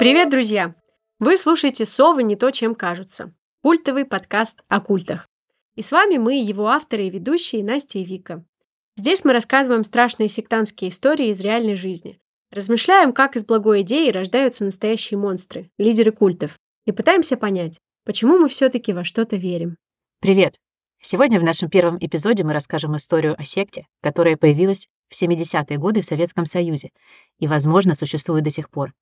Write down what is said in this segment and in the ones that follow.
Привет, друзья! Вы слушаете «Совы не то, чем кажутся» – культовый подкаст о культах. И с вами мы, его авторы и ведущие Настя и Вика. Здесь мы рассказываем страшные сектантские истории из реальной жизни, размышляем, как из благой идеи рождаются настоящие монстры, лидеры культов, и пытаемся понять, почему мы все-таки во что-то верим. Привет! Сегодня в нашем первом эпизоде мы расскажем историю о секте, которая появилась в 70-е годы в Советском Союзе и, возможно, существует до сих пор.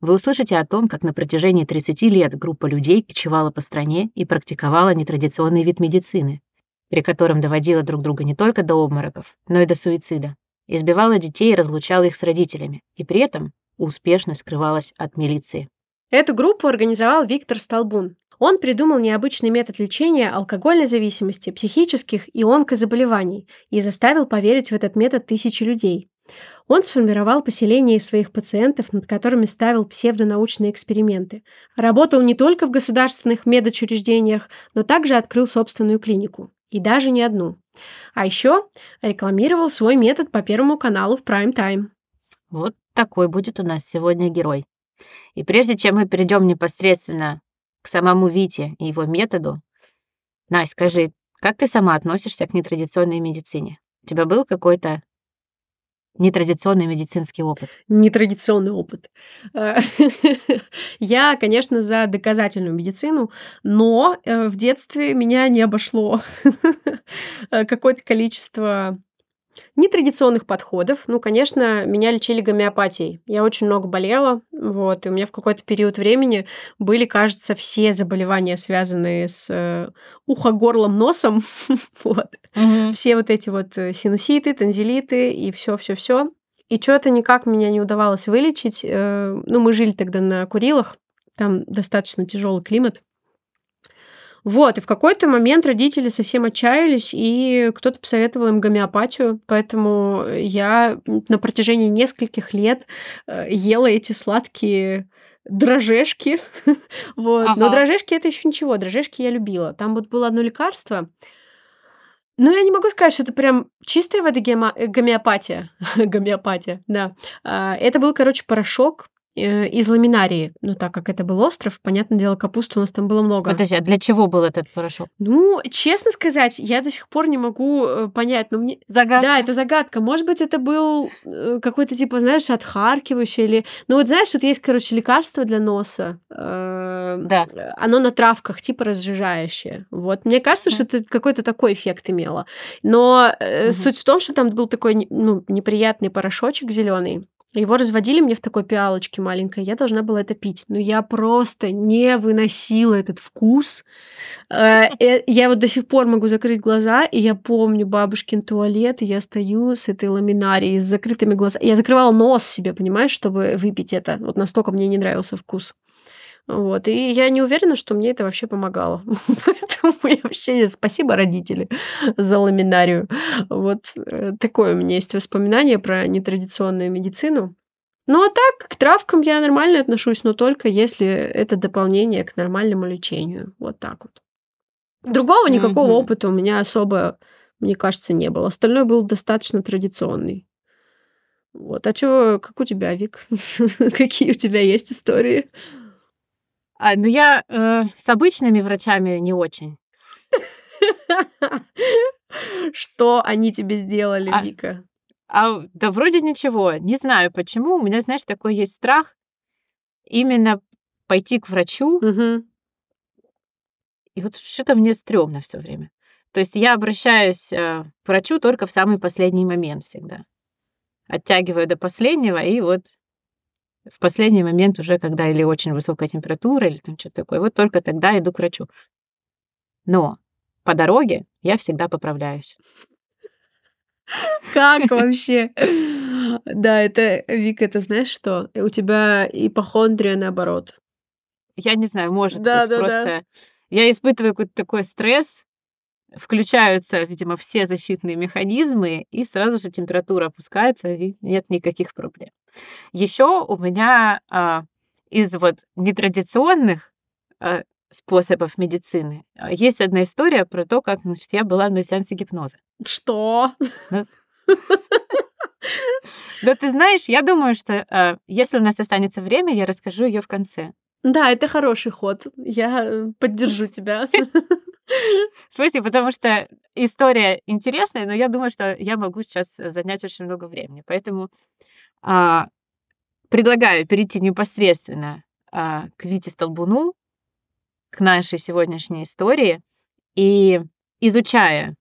Вы услышите о том, как на протяжении 30 лет группа людей кочевала по стране и практиковала нетрадиционный вид медицины, при котором доводила друг друга не только до обмороков, но и до суицида, избивала детей и разлучала их с родителями, и при этом успешно скрывалась от милиции. Эту группу организовал Виктор Столбун, он придумал необычный метод лечения алкогольной зависимости, психических и онкозаболеваний и заставил поверить в этот метод тысячи людей. Он сформировал поселение своих пациентов, над которыми ставил псевдонаучные эксперименты. Работал не только в государственных медучреждениях, но также открыл собственную клинику. И даже не одну. А еще рекламировал свой метод по Первому каналу в прайм-тайм. Вот такой будет у нас сегодня герой. И прежде чем мы перейдем непосредственно к самому Вите и его методу. Настя, скажи, как ты сама относишься к нетрадиционной медицине? У тебя был какой-то нетрадиционный медицинский опыт? Нетрадиционный опыт. Э, я, конечно, за доказательную медицину, но э, в детстве меня не обошло какое-то количество нетрадиционных подходов. Ну, конечно, меня лечили гомеопатией. Я очень много болела, вот, и у меня в какой-то период времени были, кажется, все заболевания, связанные с э, ухо-горлом, носом, вот. Mm-hmm. Все вот эти вот э, синуситы, танзелиты и все, все, все. И что-то никак меня не удавалось вылечить. Э, ну, мы жили тогда на Курилах, там достаточно тяжелый климат. Вот, и в какой-то момент родители совсем отчаялись, и кто-то посоветовал им гомеопатию, поэтому я на протяжении нескольких лет э, ела эти сладкие дрожжешки. вот. Ага. Но дрожжешки это еще ничего, дрожжешки я любила. Там вот было одно лекарство, ну, я не могу сказать, что это прям чистая вода гомеопатия. гомеопатия, да. А, это был, короче, порошок, Э, из ламинарии. Ну, так как это был остров, понятное дело, капусты у нас там было много. Подожди, а для чего был этот порошок? Ну, честно сказать, я до сих пор не могу э, понять. Но мне... Загадка. Да, это загадка. Может быть, это был э, какой-то, типа, знаешь, отхаркивающий или... Ну, вот знаешь, вот есть, короче, лекарство для носа. Да. Оно на травках, типа, разжижающее. Вот. Мне кажется, что это какой-то такой эффект имело. Но суть в том, что там был такой, ну, неприятный порошочек зеленый его разводили мне в такой пиалочке маленькой, я должна была это пить. Но я просто не выносила этот вкус. Э, э, я вот до сих пор могу закрыть глаза, и я помню бабушкин туалет, и я стою с этой ламинарией с закрытыми глазами. Я закрывала нос себе, понимаешь, чтобы выпить это. Вот настолько мне не нравился вкус. Вот. И я не уверена, что мне это вообще помогало. Поэтому я вообще спасибо родители за ламинарию. Вот э, такое у меня есть воспоминание про нетрадиционную медицину. Ну а так, к травкам я нормально отношусь, но только если это дополнение к нормальному лечению. Вот так вот. Другого никакого mm-hmm. опыта у меня особо, мне кажется, не было. Остальное был достаточно традиционный. Вот. А что, как у тебя, Вик? Какие у тебя есть истории? А, ну, я э, с обычными врачами не очень. Что они тебе сделали, А, Вика? а, да вроде ничего. Не знаю почему. У меня, знаешь, такой есть страх именно пойти к врачу, и вот что-то мне стрёмно все время. То есть я обращаюсь э, к врачу только в самый последний момент всегда. Оттягиваю до последнего, и вот в последний момент уже, когда или очень высокая температура, или там что-то такое, вот только тогда иду к врачу. Но по дороге я всегда поправляюсь. Как вообще? Да, это, Вика, это знаешь что? У тебя ипохондрия наоборот. Я не знаю, может да, быть, да, просто да. я испытываю какой-то такой стресс, включаются, видимо, все защитные механизмы, и сразу же температура опускается, и нет никаких проблем. Еще у меня а, из вот нетрадиционных а, способов медицины а, есть одна история про то, как значит, я была на сеансе гипноза. Что? Ну, Да ты знаешь, я думаю, что э, если у нас останется время, я расскажу ее в конце. Да, это хороший ход. Я э, поддержу тебя. Спасибо, потому что история интересная, но я думаю, что я могу сейчас занять очень много времени. Поэтому а, предлагаю перейти непосредственно а, к Вите Столбуну, к нашей сегодняшней истории. И изучая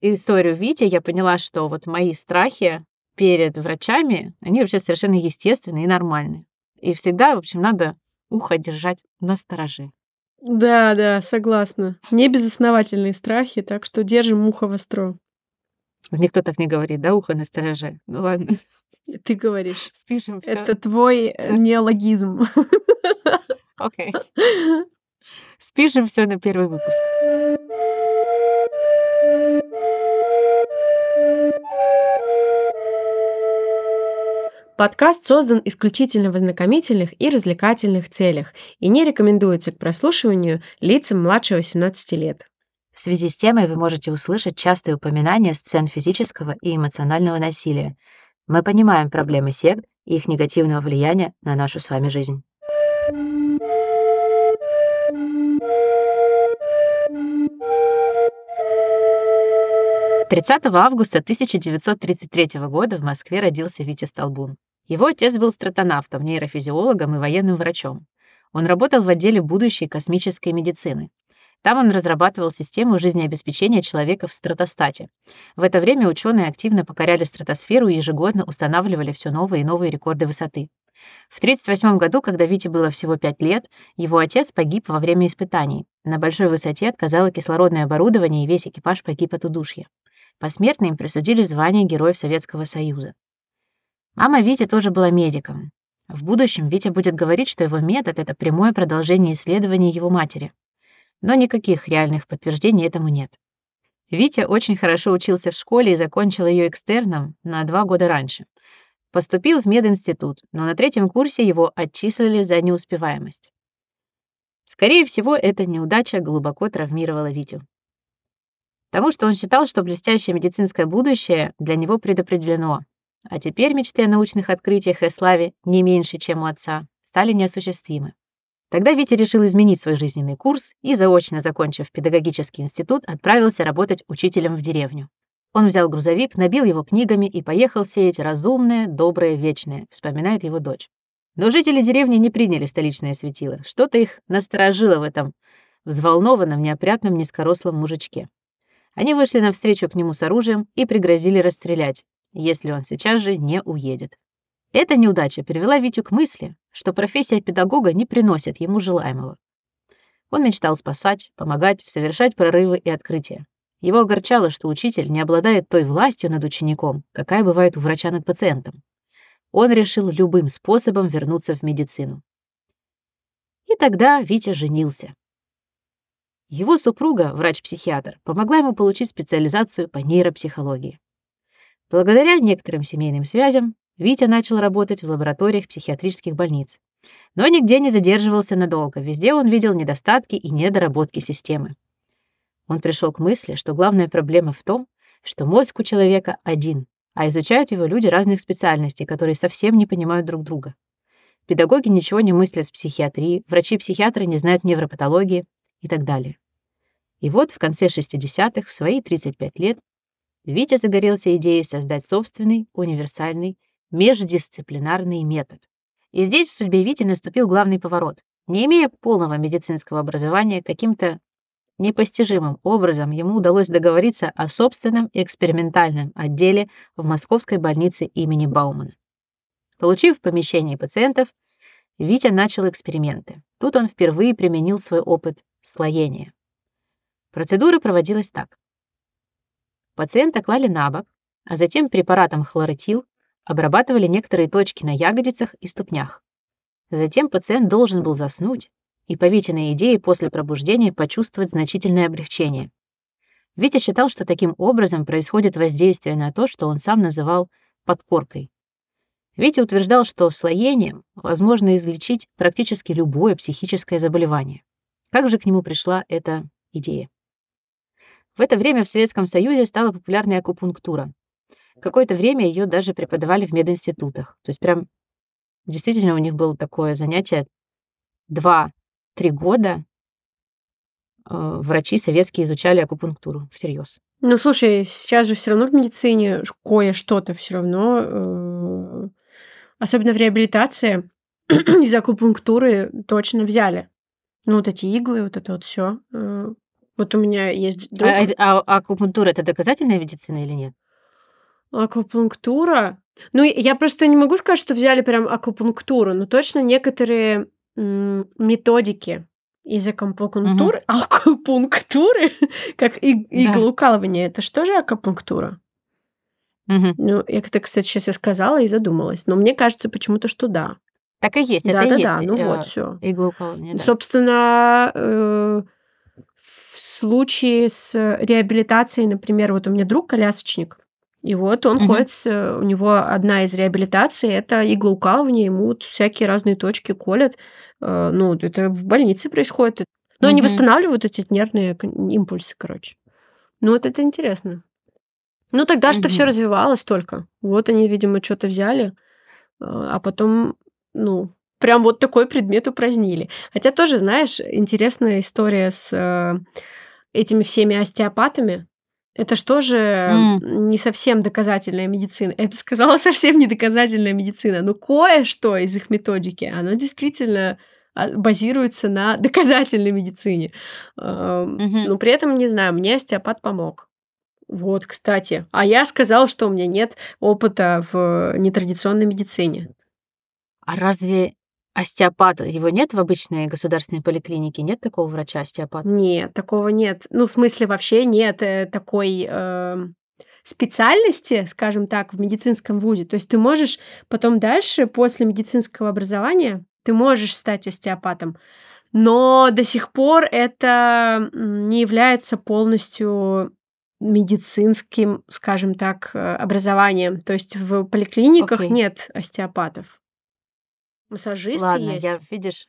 историю Вити, я поняла, что вот мои страхи перед врачами, они вообще совершенно естественные и нормальные. И всегда, в общем, надо ухо держать на стороже. Да, да, согласна. Не безосновательные страхи, так что держим ухо востро. Никто так не говорит, да, ухо на стороже. Ну ладно. Ты говоришь. Спишем все. Это твой э, неологизм. Окей. Спишем все на первый выпуск. Подкаст создан исключительно в ознакомительных и развлекательных целях и не рекомендуется к прослушиванию лицам младше 18 лет. В связи с темой вы можете услышать частые упоминания сцен физического и эмоционального насилия. Мы понимаем проблемы сект и их негативного влияния на нашу с вами жизнь. 30 августа 1933 года в Москве родился Витя Столбун. Его отец был стратонавтом, нейрофизиологом и военным врачом. Он работал в отделе будущей космической медицины. Там он разрабатывал систему жизнеобеспечения человека в стратостате. В это время ученые активно покоряли стратосферу и ежегодно устанавливали все новые и новые рекорды высоты. В 1938 году, когда Вите было всего 5 лет, его отец погиб во время испытаний. На большой высоте отказало кислородное оборудование, и весь экипаж погиб от удушья. Посмертно им присудили звание Героев Советского Союза. Мама Вити тоже была медиком. В будущем Витя будет говорить, что его метод — это прямое продолжение исследований его матери. Но никаких реальных подтверждений этому нет. Витя очень хорошо учился в школе и закончил ее экстерном на два года раньше. Поступил в мединститут, но на третьем курсе его отчислили за неуспеваемость. Скорее всего, эта неудача глубоко травмировала Витю. Потому что он считал, что блестящее медицинское будущее для него предопределено. А теперь мечты о научных открытиях и славе, не меньше, чем у отца, стали неосуществимы. Тогда Витя решил изменить свой жизненный курс и, заочно закончив педагогический институт, отправился работать учителем в деревню. Он взял грузовик, набил его книгами и поехал сеять разумное, доброе, вечное, вспоминает его дочь. Но жители деревни не приняли столичное светило. Что-то их насторожило в этом взволнованном, неопрятном, низкорослом мужичке. Они вышли навстречу к нему с оружием и пригрозили расстрелять, если он сейчас же не уедет. Эта неудача привела Витю к мысли, что профессия педагога не приносит ему желаемого. Он мечтал спасать, помогать, совершать прорывы и открытия. Его огорчало, что учитель не обладает той властью над учеником, какая бывает у врача над пациентом. Он решил любым способом вернуться в медицину. И тогда Витя женился. Его супруга, врач-психиатр, помогла ему получить специализацию по нейропсихологии. Благодаря некоторым семейным связям Витя начал работать в лабораториях психиатрических больниц. Но нигде не задерживался надолго, везде он видел недостатки и недоработки системы. Он пришел к мысли, что главная проблема в том, что мозг у человека один, а изучают его люди разных специальностей, которые совсем не понимают друг друга. Педагоги ничего не мыслят с психиатрией, врачи-психиатры не знают невропатологии и так далее. И вот в конце 60-х, в свои 35 лет, Витя загорелся идеей создать собственный, универсальный, междисциплинарный метод. И здесь в судьбе Вити наступил главный поворот. Не имея полного медицинского образования, каким-то непостижимым образом ему удалось договориться о собственном экспериментальном отделе в московской больнице имени Баумана. Получив помещение пациентов, Витя начал эксперименты. Тут он впервые применил свой опыт слоения. Процедура проводилась так. Пациента клали на бок, а затем препаратом хлоротил обрабатывали некоторые точки на ягодицах и ступнях. Затем пациент должен был заснуть и, по Витиной идее, после пробуждения почувствовать значительное облегчение. Витя считал, что таким образом происходит воздействие на то, что он сам называл подкоркой. Витя утверждал, что слоением возможно излечить практически любое психическое заболевание. Как же к нему пришла эта идея? В это время в Советском Союзе стала популярная акупунктура. Какое-то время ее даже преподавали в мединститутах. То есть прям действительно у них было такое занятие 2-3 года э, врачи советские изучали акупунктуру всерьез. Ну, слушай, сейчас же все равно в медицине кое-что-то все равно, э, особенно в реабилитации, из акупунктуры точно взяли. Ну, вот эти иглы, вот это вот все. Э, вот у меня есть друг... А, а, а акупунктура это доказательная медицина или нет? Акупунктура? Ну, я просто не могу сказать, что взяли прям акупунктуру, но точно некоторые м, методики из акупунктуры, угу. акупунктуры, как и, иглоукалывание, это что же акупунктура? Угу. Ну, я, кстати, сейчас я сказала и задумалась, но мне кажется почему-то, что да. Так и есть, да, это да, и есть. Да, ну э, вот, все. Иглоукалывание, да. Собственно, э, случае с реабилитацией, например, вот у меня друг колясочник, и вот он угу. ходит, с, у него одна из реабилитаций это иглоукалывание, ему всякие разные точки колят. Э, ну, это в больнице происходит. Но угу. они восстанавливают эти нервные импульсы, короче. Ну, вот это интересно. Ну, тогда угу. что все развивалось только. Вот они, видимо, что-то взяли, а потом ну, прям вот такой предмет упразднили. Хотя тоже, знаешь, интересная история с э, этими всеми остеопатами. Это что же mm. не совсем доказательная медицина. Я бы сказала, совсем не доказательная медицина. Но кое-что из их методики, оно действительно а, базируется на доказательной медицине. Mm-hmm. Но при этом, не знаю, мне остеопат помог. Вот, кстати. А я сказала, что у меня нет опыта в нетрадиционной медицине. А разве остеопат, его нет в обычной государственной поликлинике? Нет такого врача-остеопата? Нет, такого нет. Ну, в смысле, вообще нет э, такой э, специальности, скажем так, в медицинском вузе. То есть ты можешь потом дальше, после медицинского образования, ты можешь стать остеопатом. Но до сих пор это не является полностью медицинским, скажем так, э, образованием. То есть в поликлиниках okay. нет остеопатов. Массажисты Ладно, есть. я, видишь,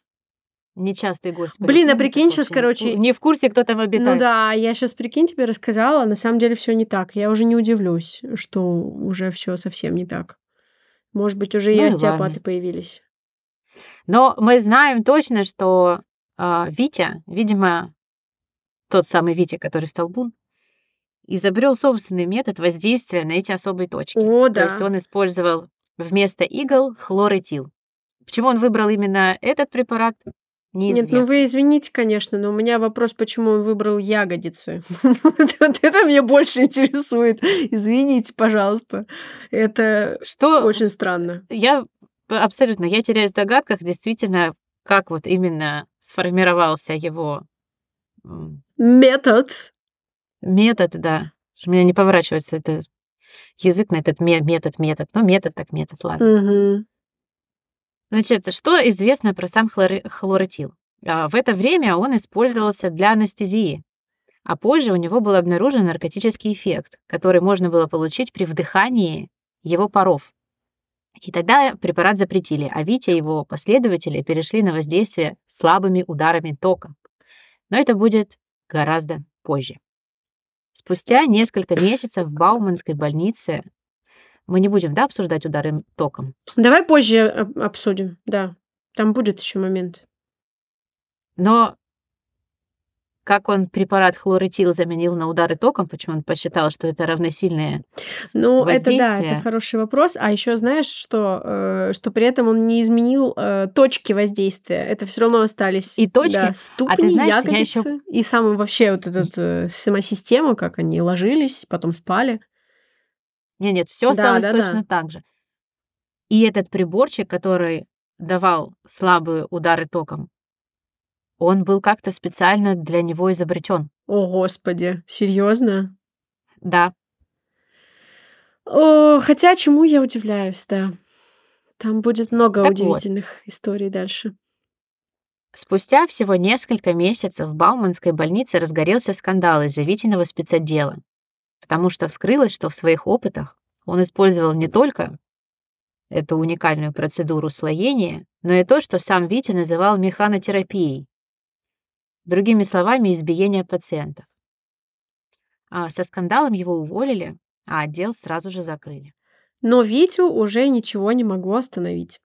нечастый гость. Блин, а прикинь, сейчас, короче... Не в курсе, кто там обитает. Ну да, я сейчас, прикинь, тебе рассказала, на самом деле все не так. Я уже не удивлюсь, что уже все совсем не так. Может быть, уже ну и остеопаты ладно. появились. Но мы знаем точно, что э, Витя, видимо, тот самый Витя, который стал бун, изобрел собственный метод воздействия на эти особые точки. О, да. То есть он использовал вместо игл хлоретил. Почему он выбрал именно этот препарат, неизвестно. Нет, ну вы извините, конечно, но у меня вопрос, почему он выбрал ягодицы. Вот это меня больше интересует. Извините, пожалуйста. Это что очень странно. Я абсолютно, я теряюсь в догадках, действительно, как вот именно сформировался его метод. Метод, да. У меня не поворачивается это язык на этот метод, метод. Ну, метод так метод, ладно. Угу. Значит, что известно про сам хлоротил? А, в это время он использовался для анестезии, а позже у него был обнаружен наркотический эффект, который можно было получить при вдыхании его паров. И тогда препарат запретили, а Витя и его последователи перешли на воздействие слабыми ударами тока. Но это будет гораздо позже. Спустя несколько месяцев в Бауманской больнице мы не будем, да, обсуждать удары током? Давай позже обсудим, да. Там будет еще момент. Но как он препарат хлорэтил заменил на удары током, почему он посчитал, что это равносильное ну, это да, это хороший вопрос. А еще знаешь, что, э, что при этом он не изменил э, точки воздействия. Это все равно остались и точки. Да, ступни, а ты знаешь, ягодицы, я еще... и сам вообще вот этот э, сама система, как они ложились, потом спали. Нет, нет, все осталось да, да, точно да. так же. И этот приборчик, который давал слабые удары током, он был как-то специально для него изобретен. О, господи, серьезно? Да. О, хотя чему я удивляюсь, да. Там будет много так удивительных вот. историй дальше. Спустя всего несколько месяцев в Бауманской больнице разгорелся скандал из-за Витиного спецотдела потому что вскрылось, что в своих опытах он использовал не только эту уникальную процедуру слоения, но и то, что сам Витя называл механотерапией. Другими словами, избиение пациентов. А со скандалом его уволили, а отдел сразу же закрыли. Но Витю уже ничего не могло остановить.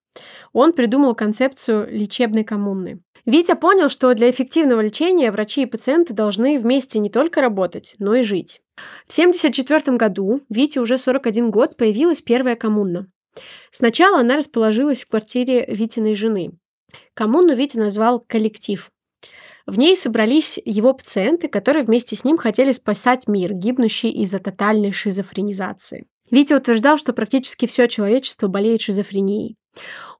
Он придумал концепцию лечебной коммуны. Витя понял, что для эффективного лечения врачи и пациенты должны вместе не только работать, но и жить. В 1974 году, Вите уже 41 год, появилась первая коммуна. Сначала она расположилась в квартире Витиной жены. Коммуну Витя назвал «коллектив». В ней собрались его пациенты, которые вместе с ним хотели спасать мир, гибнущий из-за тотальной шизофренизации. Витя утверждал, что практически все человечество болеет шизофренией.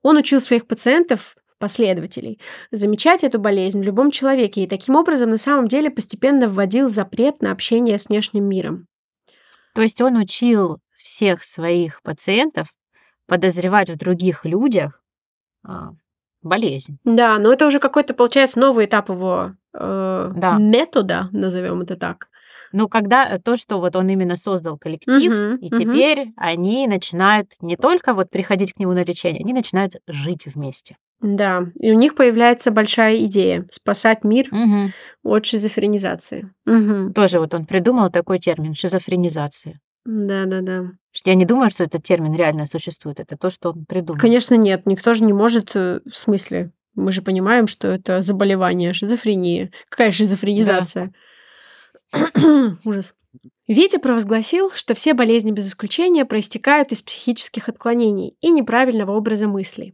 Он учил своих пациентов, последователей, замечать эту болезнь в любом человеке и таким образом на самом деле постепенно вводил запрет на общение с внешним миром. То есть он учил всех своих пациентов подозревать в других людях а, болезнь. Да, но это уже какой-то, получается, новый этап его э, да. метода, назовем это так. Ну, когда э, то, что вот он именно создал коллектив, угу, и угу. теперь они начинают не только вот приходить к нему на лечение, они начинают жить вместе. Да, и у них появляется большая идея спасать мир угу. от шизофренизации. Угу. Тоже вот он придумал такой термин шизофренизация. Да, да, да. Я не думаю, что этот термин реально существует. Это то, что он придумал. Конечно, нет. Никто же не может, э, в смысле, мы же понимаем, что это заболевание, шизофрения. Какая шизофренизация? Да. Ужас. Витя провозгласил, что все болезни без исключения проистекают из психических отклонений и неправильного образа мыслей.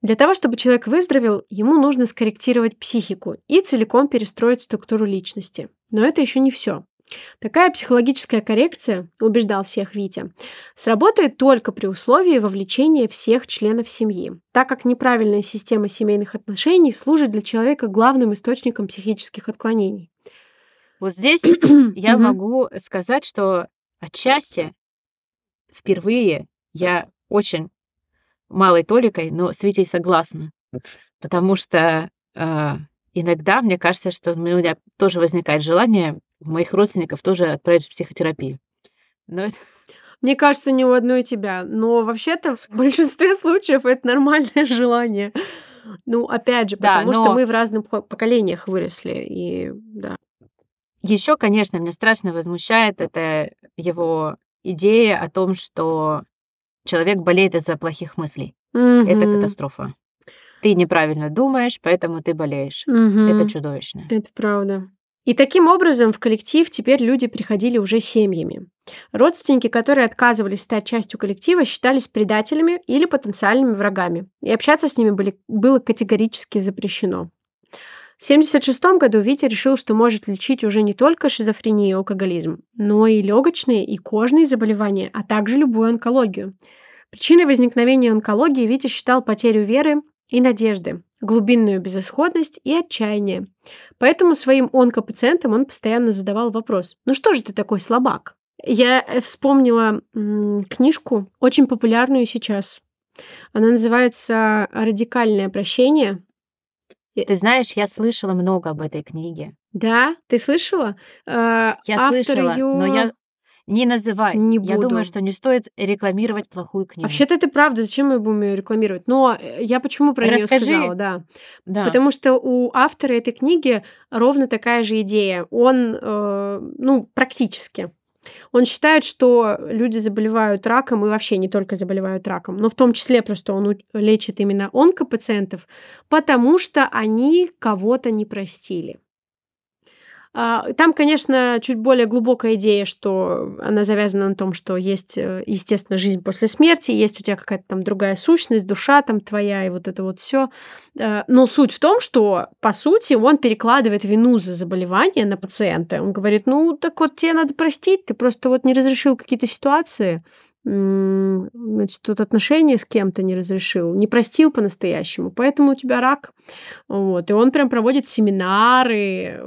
Для того, чтобы человек выздоровел, ему нужно скорректировать психику и целиком перестроить структуру личности. Но это еще не все. Такая психологическая коррекция, убеждал всех Витя, сработает только при условии вовлечения всех членов семьи, так как неправильная система семейных отношений служит для человека главным источником психических отклонений. Вот здесь я могу сказать, что отчасти впервые я очень малой толикой, но с Витей согласна. Потому что э, иногда мне кажется, что у меня тоже возникает желание моих родственников тоже отправить в психотерапию. Но это... Мне кажется, не у одной тебя. Но вообще-то в большинстве случаев это нормальное желание. Ну, опять же, потому да, но... что мы в разных поколениях выросли. И да. Еще, конечно, меня страшно возмущает это его идея о том, что человек болеет из-за плохих мыслей. Mm-hmm. Это катастрофа. Ты неправильно думаешь, поэтому ты болеешь. Mm-hmm. Это чудовищно. Это правда. И таким образом в коллектив теперь люди приходили уже семьями. Родственники, которые отказывались стать частью коллектива, считались предателями или потенциальными врагами, и общаться с ними были, было категорически запрещено. В 1976 году Витя решил, что может лечить уже не только шизофрению и алкоголизм, но и легочные и кожные заболевания, а также любую онкологию. Причиной возникновения онкологии Витя считал потерю веры и надежды, глубинную безысходность и отчаяние. Поэтому своим онкопациентам он постоянно задавал вопрос, ну что же ты такой слабак? Я э, вспомнила м- книжку, очень популярную сейчас. Она называется «Радикальное прощение». Ты знаешь, я слышала много об этой книге. Да, ты слышала? А, я слышала, её... но я не называй. Не буду. Я думаю, что не стоит рекламировать плохую книгу. Вообще-то это правда. Зачем мы будем ее рекламировать? Но э, я почему про нее сказала, да. да. Потому что у автора этой книги ровно такая же идея. Он, э, ну, практически он считает, что люди заболевают раком и вообще не только заболевают раком, но в том числе просто он лечит именно онкопациентов, потому что они кого-то не простили. А, там, конечно, чуть более глубокая идея, что она завязана на том, что есть, э, естественно, жизнь после смерти, есть у тебя какая-то там другая сущность, душа там твоя и вот это вот все. Э, но суть в том, что, по сути, он перекладывает вину за заболевание на пациента. Он говорит, ну, так вот тебе надо простить, ты просто вот не разрешил какие-то ситуации, значит, тут отношения с кем-то не разрешил, не простил по-настоящему, поэтому у тебя рак. Вот. И он прям проводит семинары,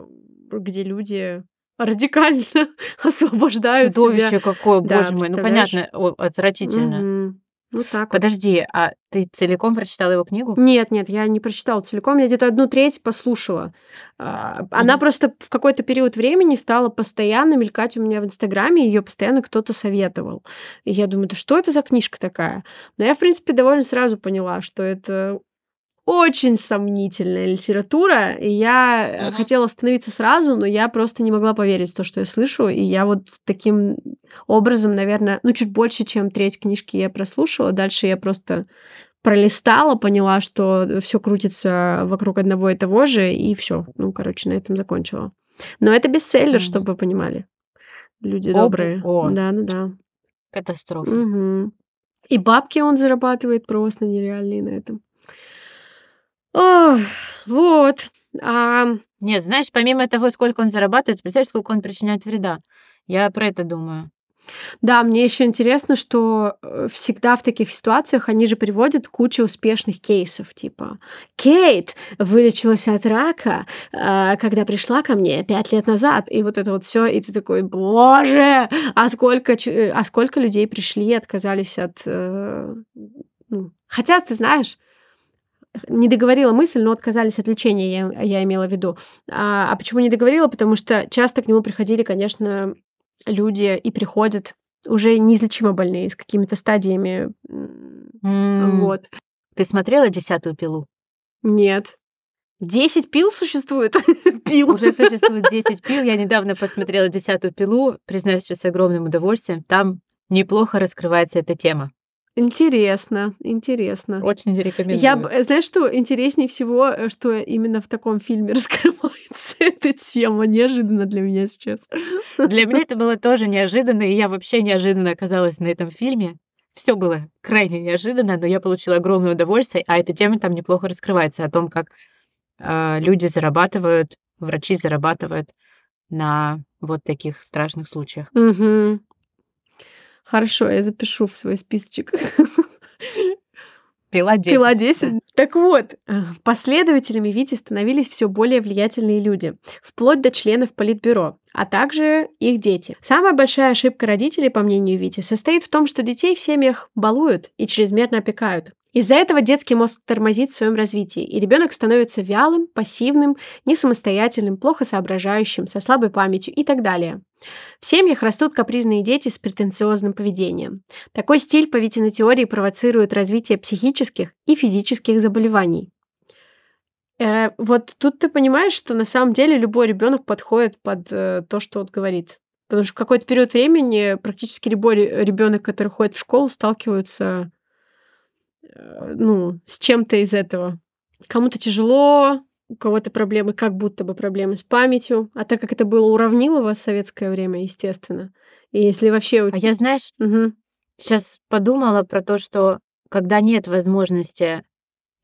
где люди радикально освобождают Чудовище себя. какое, да, боже мой, ну понятно, отвратительно. Угу. Вот так Подожди, вот. а ты целиком прочитала его книгу? Нет, нет, я не прочитала целиком, я где-то одну треть послушала. Mm-hmm. Она просто в какой-то период времени стала постоянно мелькать у меня в Инстаграме, ее постоянно кто-то советовал. И я думаю, да что это за книжка такая? Но я, в принципе, довольно сразу поняла, что это очень сомнительная литература, и я uh-huh. хотела остановиться сразу, но я просто не могла поверить в то, что я слышу, и я вот таким образом, наверное, ну, чуть больше, чем треть книжки я прослушала, дальше я просто пролистала, поняла, что все крутится вокруг одного и того же, и все. Ну, короче, на этом закончила. Но это бестселлер, mm-hmm. чтобы вы понимали. Люди Оп, добрые. О. Да, ну да. Катастрофа. Угу. И бабки он зарабатывает просто нереальные на этом. О, вот. А... Нет, знаешь, помимо того, сколько он зарабатывает, представляешь, сколько он причиняет вреда. Я про это думаю. Да, мне еще интересно, что э, всегда в таких ситуациях они же приводят кучу успешных кейсов, типа Кейт вылечилась от рака, а, когда пришла ко мне пять лет назад, и вот это вот все, и ты такой, боже, а сколько, а сколько людей пришли и отказались от, э, ну, хотя ты знаешь, не договорила мысль, но отказались от лечения, я, я имела в виду. А, а почему не договорила? Потому что часто к нему приходили, конечно, люди и приходят уже неизлечимо больные, с какими-то стадиями. Mm. Вот. Ты смотрела «Десятую пилу»? Нет. Десять пил существует? пил. Уже существует десять пил. Я недавно посмотрела «Десятую пилу», признаюсь тебе с огромным удовольствием. Там неплохо раскрывается эта тема. Интересно, интересно. Очень рекомендую. Я, знаешь, что интереснее всего, э, что именно в таком фильме раскрывается эта тема. Неожиданно для меня сейчас. Для меня это было тоже неожиданно, и я вообще неожиданно оказалась на этом фильме. Все было крайне неожиданно, но я получила огромное удовольствие, а эта тема там неплохо раскрывается о том, как э, люди зарабатывают, врачи зарабатывают на вот таких страшных случаях. Угу. Хорошо, я запишу в свой списочек. Пила 10. Пила 10. Так вот, э, последователями Вити становились все более влиятельные люди, вплоть до членов политбюро, а также их дети. Самая большая ошибка родителей, по мнению Вити, состоит в том, что детей в семьях балуют и чрезмерно опекают. Из-за этого детский мозг тормозит в своем развитии, и ребенок становится вялым, пассивным, несамостоятельным, плохо соображающим, со слабой памятью и так далее. В семьях растут капризные дети с претенциозным поведением. Такой стиль, по Витиной теории, провоцирует развитие психических и физических заболеваний. Э, вот тут ты понимаешь, что на самом деле любой ребенок подходит под э, то, что он говорит. Потому что в какой-то период времени практически любой ребенок, который ходит в школу, сталкивается ну, с чем-то из этого. Кому-то тяжело, у кого-то проблемы, как будто бы проблемы с памятью. А так как это было уравнилово в советское время, естественно. И если вообще... А я, знаешь, угу. сейчас подумала про то, что когда нет возможности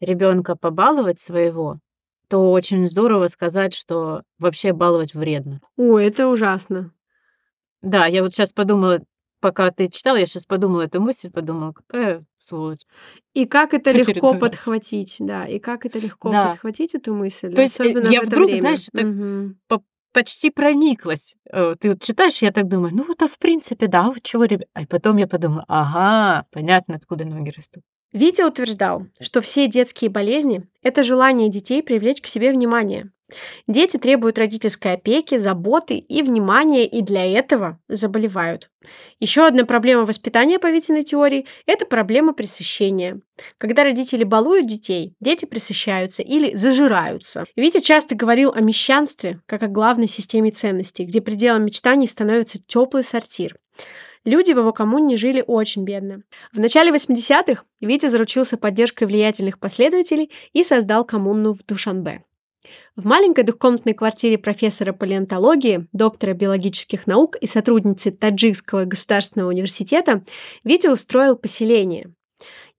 ребенка побаловать своего, то очень здорово сказать, что вообще баловать вредно. Ой, это ужасно. Да, я вот сейчас подумала, пока ты читала, я сейчас подумала эту мысль, подумала, какая сволочь. И как это легко подхватить, да, и как это легко да. подхватить эту мысль. То есть э, я вдруг, время. знаешь, так угу. почти прониклась. Э, ты вот читаешь, я так думаю, ну это в принципе, да, вот чего, ребят. А потом я подумала, ага, понятно, откуда ноги растут. Витя утверждал, что все детские болезни – это желание детей привлечь к себе внимание, Дети требуют родительской опеки, заботы и внимания, и для этого заболевают. Еще одна проблема воспитания по Витиной теории – это проблема пресыщения. Когда родители балуют детей, дети пресыщаются или зажираются. Витя часто говорил о мещанстве как о главной системе ценностей, где пределом мечтаний становится теплый сортир. Люди в его коммуне жили очень бедно. В начале 80-х Витя заручился поддержкой влиятельных последователей и создал коммуну в Душанбе. В маленькой двухкомнатной квартире профессора палеонтологии, доктора биологических наук и сотрудницы Таджикского государственного университета Витя устроил поселение.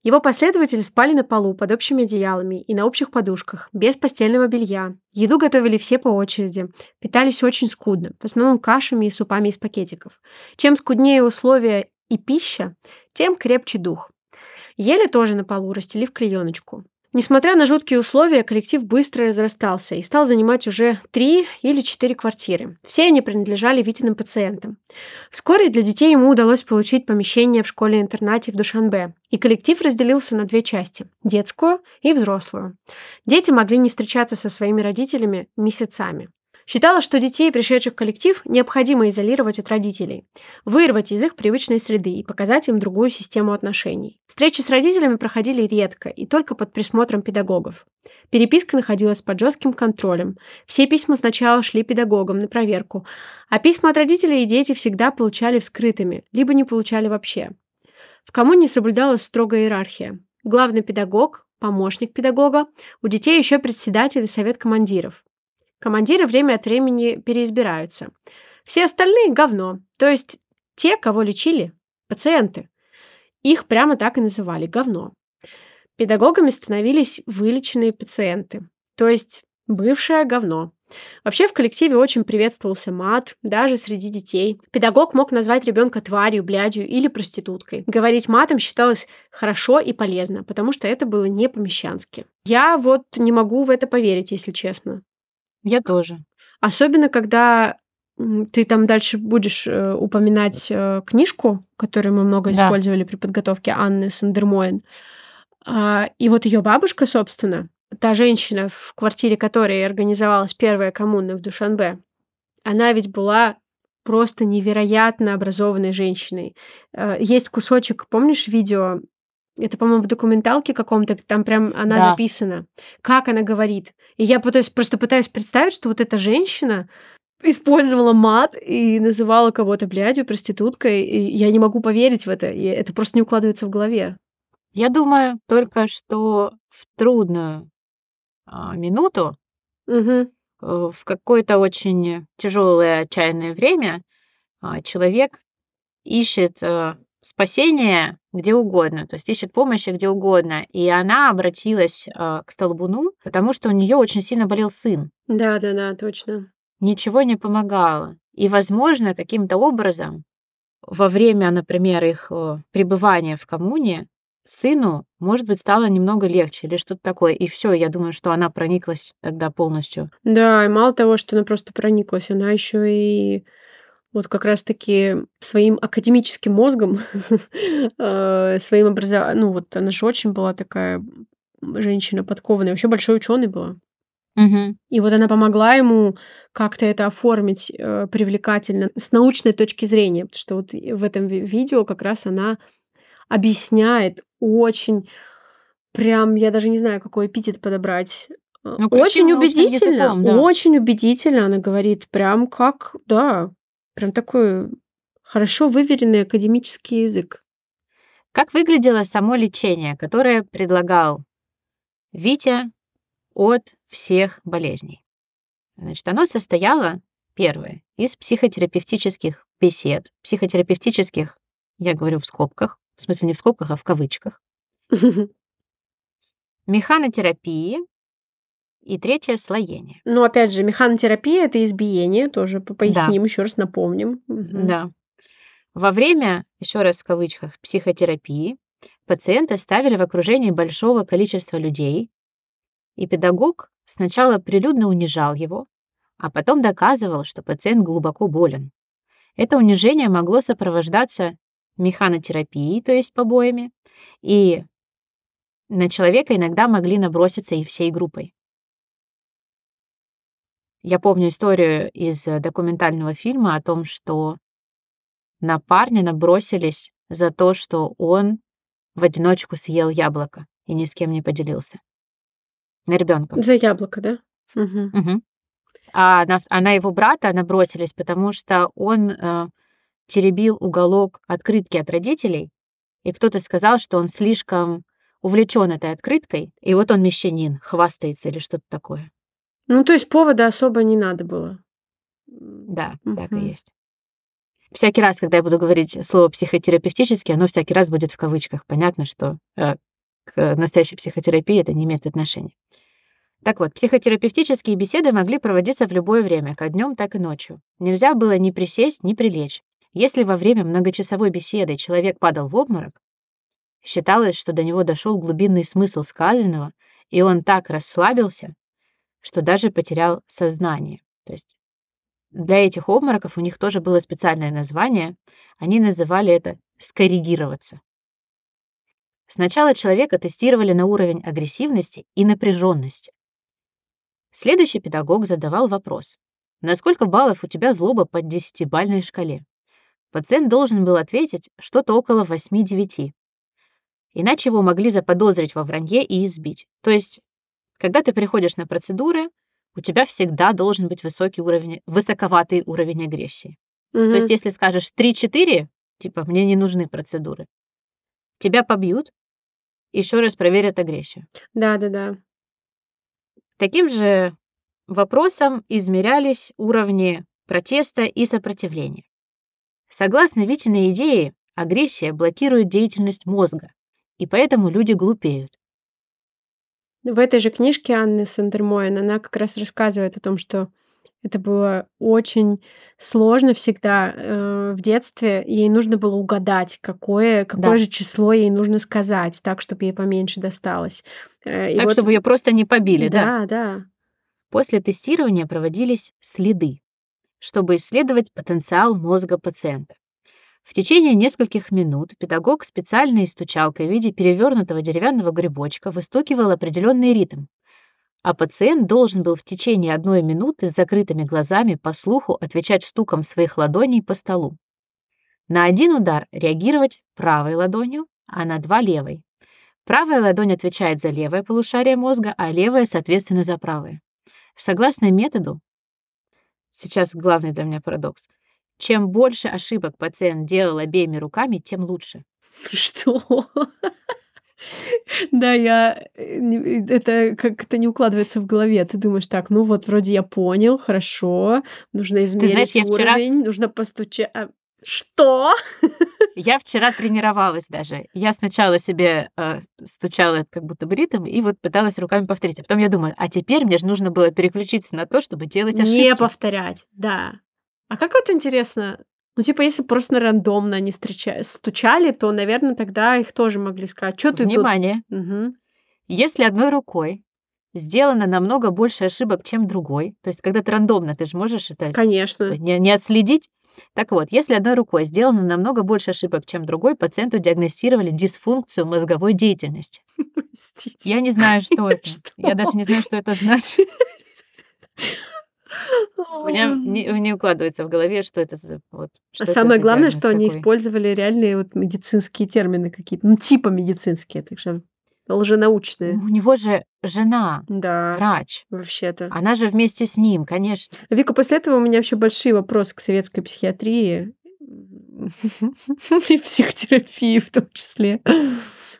Его последователи спали на полу под общими одеялами и на общих подушках, без постельного белья. Еду готовили все по очереди, питались очень скудно, в основном кашами и супами из пакетиков. Чем скуднее условия и пища, тем крепче дух. Ели тоже на полу, расстелив клееночку. Несмотря на жуткие условия, коллектив быстро разрастался и стал занимать уже три или четыре квартиры. Все они принадлежали Витиным пациентам. Вскоре для детей ему удалось получить помещение в школе-интернате в Душанбе, и коллектив разделился на две части – детскую и взрослую. Дети могли не встречаться со своими родителями месяцами. Считала, что детей, пришедших в коллектив, необходимо изолировать от родителей, вырвать из их привычной среды и показать им другую систему отношений. Встречи с родителями проходили редко и только под присмотром педагогов. Переписка находилась под жестким контролем. Все письма сначала шли педагогам на проверку, а письма от родителей и дети всегда получали вскрытыми, либо не получали вообще. В коммуне соблюдалась строгая иерархия. Главный педагог, помощник педагога, у детей еще председатель и совет командиров. Командиры время от времени переизбираются. Все остальные – говно. То есть те, кого лечили – пациенты. Их прямо так и называли – говно. Педагогами становились вылеченные пациенты. То есть бывшее говно. Вообще в коллективе очень приветствовался мат, даже среди детей. Педагог мог назвать ребенка тварью, блядью или проституткой. Говорить матом считалось хорошо и полезно, потому что это было не по-мещански. Я вот не могу в это поверить, если честно. Я тоже. Особенно, когда ты там дальше будешь э, упоминать э, книжку, которую мы много Да. использовали при подготовке Анны Сандермоен. А, и вот ее бабушка, собственно, та женщина, в квартире которой организовалась первая коммуна в Душанбе, она ведь была просто невероятно образованной женщиной. Э, Есть кусочек, помнишь видео? Это, по-моему, в документалке каком-то, там прям она Да. записана, как она говорит. И я пытаюсь, просто пытаюсь представить, что вот эта женщина использовала мат и называла кого-то блядью, проституткой. И я не могу поверить в это. И это просто не укладывается в голове. Я думаю только, что в трудную а, минуту, э, в какое-то очень тяжелое, отчаянное время а, человек ищет э, спасение где угодно, то есть ищет помощи где угодно. И она обратилась а, к Столбуну, потому что у нее очень сильно болел сын. Да, да, да, точно. Ничего не помогало. И, возможно, каким-то образом во время, например, их э, пребывания в коммуне сыну, может быть, стало немного легче или что-то такое. И все, я думаю, что она прониклась тогда полностью. Да, и мало того, что она просто прониклась, она еще и вот как раз-таки своим академическим мозгом, э, своим образованием, ну вот она же очень была такая женщина подкованная, вообще большой ученый была. И вот она помогла ему как-то это оформить э, привлекательно с научной точки зрения, потому что вот в этом ви- видео как раз она объясняет очень, прям, я даже не знаю, какой эпитет подобрать. э, Ну, очень убедительно, языком, да. очень убедительно она говорит, прям как, да, прям такой хорошо выверенный академический язык. Как выглядело само лечение, которое предлагал Витя от всех болезней? Значит, оно состояло, первое, из психотерапевтических бесед. Психотерапевтических, я говорю в скобках, в смысле не в скобках, а в кавычках. Механотерапии и третье — слоение. Ну, опять же, механотерапия это избиение, тоже по- поясним, еще раз напомним. Мгм. Да. Во время, еще раз в кавычках, психотерапии пациента ставили в окружении большого количества людей, и педагог сначала прилюдно унижал его, а потом доказывал, что пациент глубоко болен. Это унижение могло сопровождаться механотерапией, то есть побоями, и на человека иногда могли наброситься и всей группой. Я помню историю из э, документального фильма о том, что на парня набросились за то, что он в одиночку съел яблоко и ни с кем не поделился. На ребенка. За яблоко, да? Мгм. Мгм. А на, а на его брата набросились, потому что он э, теребил уголок открытки от родителей, и кто-то сказал, что он слишком увлечен этой открыткой, и вот он мещанин, хвастается или что-то такое. Ну, то есть повода особо не надо было. Да, так и есть. Всякий раз, когда я буду говорить слово психотерапевтически, оно всякий раз будет в кавычках. Понятно, что э, к настоящей психотерапии это не имеет отношения. Так вот, психотерапевтические беседы могли проводиться в любое время, как днем, так и ночью. Нельзя было ни присесть, ни прилечь. Если во время многочасовой беседы человек падал в обморок, считалось, что до него дошел глубинный смысл сказанного, и он так расслабился, что даже потерял сознание. То есть для этих обмороков у них тоже было специальное название. Они называли это «скоррегироваться». Сначала человека тестировали на уровень агрессивности и напряженности. Следующий педагог задавал вопрос. на сколько баллов у тебя злоба по десятибальной шкале. Пациент должен был ответить что-то около 8-9. Иначе его могли заподозрить во вранье и избить. То есть, когда ты приходишь на процедуры, у тебя всегда должен быть высокий уровень, высоковатый уровень агрессии. Мгм. То есть, если скажешь 3-4, типа, мне не нужны процедуры, тебя побьют, еще раз проверят агрессию. Да-да-да. Таким же вопросом измерялись уровни протеста и сопротивления. Согласно Витиной идее, агрессия блокирует деятельность мозга, и поэтому люди глупеют. В этой же книжке Анны Сандермоен она как раз рассказывает о том, что это было очень сложно всегда э, в детстве. Ей нужно было угадать, какое, какое Да. же число ей нужно сказать, так, чтобы ей поменьше досталось. Э, Так, вот- чтобы ее просто не побили, да? Да, да. После тестирования проводились следы, чтобы исследовать потенциал мозга пациента. В течение нескольких минут педагог специальной стучалкой в виде перевернутого деревянного грибочка выстукивал определенный ритм, а пациент должен был в течение одной минуты с закрытыми глазами по слуху отвечать стуком своих ладоней по столу. На один удар реагировать правой ладонью, а на два — левой. Правая ладонь отвечает за левое полушарие мозга, а левая, соответственно, за правое. Согласно методу, сейчас главный для меня парадокс, чем больше ошибок пациент делал обеими руками, тем лучше. Что? Да, я... э, не- Это как-то не укладывается в голове. Ты думаешь, так, ну вот вроде я понял, хорошо, нужно измерить знаешь, я вчера- уровень, нужно постучать. Что? Я вчера тренировалась даже. Я сначала себе э, стучала как будто бы ритм и вот пыталась руками повторить. А потом я думаю, а теперь мне же нужно было переключиться на то, чтобы делать ошибки. Не повторять, да. А как вот интересно, ну, типа, если просто рандомно они встреча... стучали, то, наверное, тогда их тоже могли сказать. Что ты Внимание! тут? Мгм. Если одной рукой сделано намного больше ошибок, чем другой, то есть когда ты рандомно, ты же можешь это Конечно. не, не отследить. Так вот, если одной рукой сделано намного больше ошибок, чем другой, пациенту диагностировали дисфункцию мозговой деятельности. Я не знаю, что это. Я даже не знаю, что это значит. У меня не, не укладывается в голове, что это за вот. А что это самое главное, что они такой. использовали реальные вот медицинские термины какие-то, ну, типа медицинские, так что лженаучные. У него же жена, Да, врач. вообще-то. Она же вместе с ним, конечно. Вика, после этого у меня вообще большие вопросы к советской психиатрии и психотерапии в том числе,